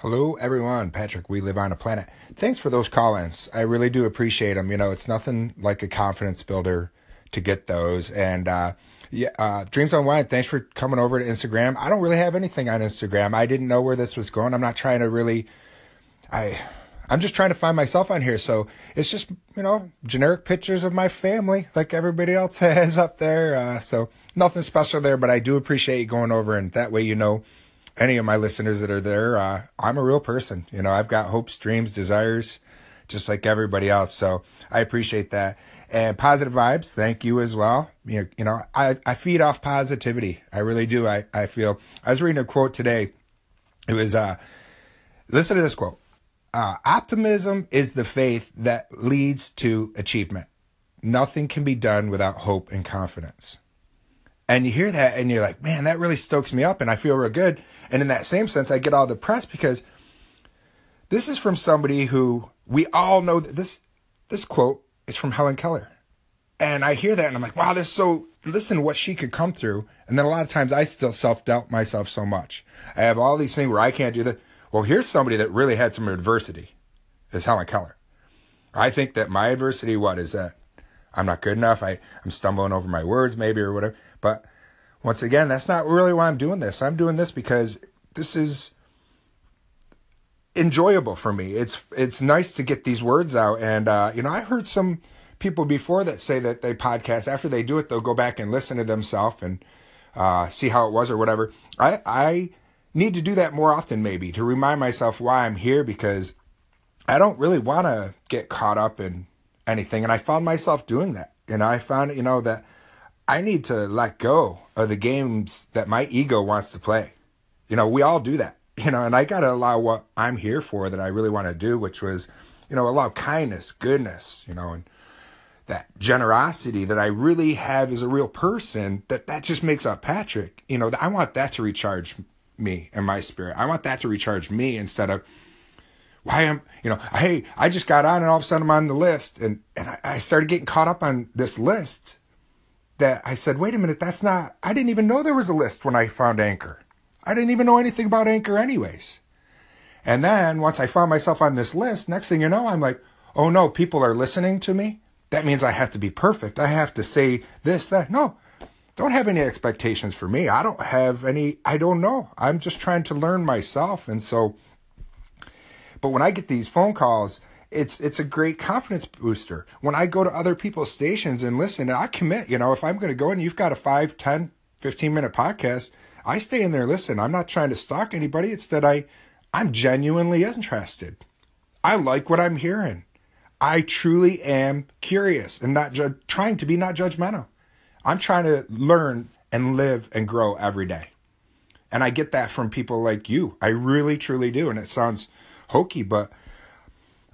Hello, everyone. Patrick, we live on a planet. Thanks for those call ins. I really do appreciate them. You know, it's nothing like a confidence builder to get those. And, uh, yeah, uh, Dreams on Wine, thanks for coming over to Instagram. I don't really have anything on Instagram. I didn't know where this was going. I'm not trying to really, I, I'm just trying to find myself on here. So it's just, you know, generic pictures of my family like everybody else has up there. Uh, so nothing special there, but I do appreciate you going over and that way you know any of my listeners that are there, uh, I'm a real person. You know, I've got hopes, dreams, desires, just like everybody else. So I appreciate that. And positive vibes, thank you as well. You know, you know I, I feed off positivity. I really do. I, I feel, I was reading a quote today. It was, uh, listen to this quote. Uh, optimism is the faith that leads to achievement. Nothing can be done without hope and confidence. And you hear that and you're like, man, that really stokes me up and I feel real good. And in that same sense, I get all depressed because this is from somebody who we all know that this this quote is from Helen Keller. And I hear that and I'm like, wow, this so listen what she could come through. And then a lot of times I still self doubt myself so much. I have all these things where I can't do that. Well, here's somebody that really had some adversity. Is Helen Keller. I think that my adversity, what is that? I'm not good enough. I, I'm stumbling over my words maybe or whatever. But once again, that's not really why I'm doing this. I'm doing this because this is enjoyable for me. It's it's nice to get these words out, and uh, you know, I heard some people before that say that they podcast after they do it, they'll go back and listen to themselves and uh, see how it was or whatever. I I need to do that more often, maybe to remind myself why I'm here because I don't really want to get caught up in anything, and I found myself doing that. and I found you know that I need to let go of the games that my ego wants to play. You know, we all do that. You know, and I got to allow what I'm here for that I really want to do, which was, you know, allow kindness, goodness, you know, and that generosity that I really have as a real person, that that just makes up Patrick. You know, I want that to recharge me and my spirit. I want that to recharge me instead of why am you know, hey, I just got on and all of a sudden I'm on the list and, and I, I started getting caught up on this list that I said, wait a minute, that's not, I didn't even know there was a list when I found Anchor. I didn't even know anything about Anchor, anyways. And then once I found myself on this list, next thing you know, I'm like, oh no, people are listening to me. That means I have to be perfect. I have to say this, that. No, don't have any expectations for me. I don't have any, I don't know. I'm just trying to learn myself. And so, but when I get these phone calls, it's it's a great confidence booster. When I go to other people's stations and listen, I commit, you know, if I'm going to go and you've got a 5, 10, 15 minute podcast, I stay in there listen. I'm not trying to stalk anybody. It's that I I'm genuinely interested. I like what I'm hearing. I truly am curious and not ju- trying to be not judgmental. I'm trying to learn and live and grow every day. And I get that from people like you. I really truly do. And it sounds hokey, but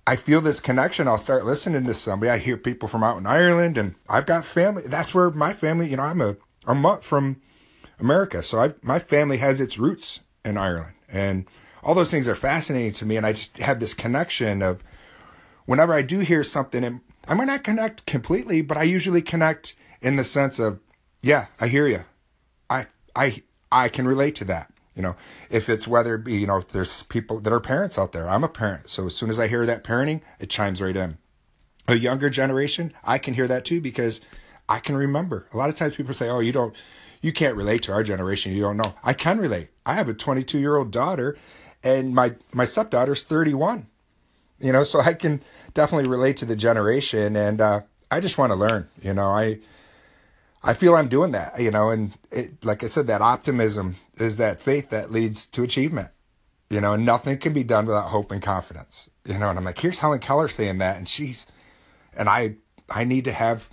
I feel this connection. I'll start listening to somebody. I hear people from out in Ireland, and I've got family. That's where my family. You know, I'm a I'm from America, so I my family has its roots in Ireland, and all those things are fascinating to me. And I just have this connection of whenever I do hear something, and I might not connect completely, but I usually connect in the sense of, yeah, I hear you. I I I can relate to that. You know, if it's whether it be, you know, there's people that are parents out there. I'm a parent. So as soon as I hear that parenting, it chimes right in. A younger generation, I can hear that too because I can remember. A lot of times people say, oh, you don't, you can't relate to our generation. You don't know. I can relate. I have a 22 year old daughter and my, my stepdaughter's 31. You know, so I can definitely relate to the generation and, uh, I just want to learn, you know, I, I feel I'm doing that, you know, and it, like I said, that optimism is that faith that leads to achievement, you know, nothing can be done without hope and confidence, you know. And I'm like, here's Helen Keller saying that, and she's, and I, I need to have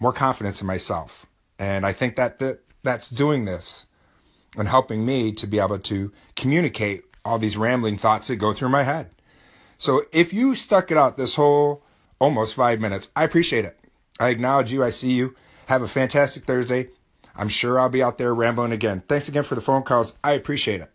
more confidence in myself, and I think that that that's doing this and helping me to be able to communicate all these rambling thoughts that go through my head. So if you stuck it out this whole almost five minutes, I appreciate it. I acknowledge you. I see you. Have a fantastic Thursday. I'm sure I'll be out there rambling again. Thanks again for the phone calls. I appreciate it.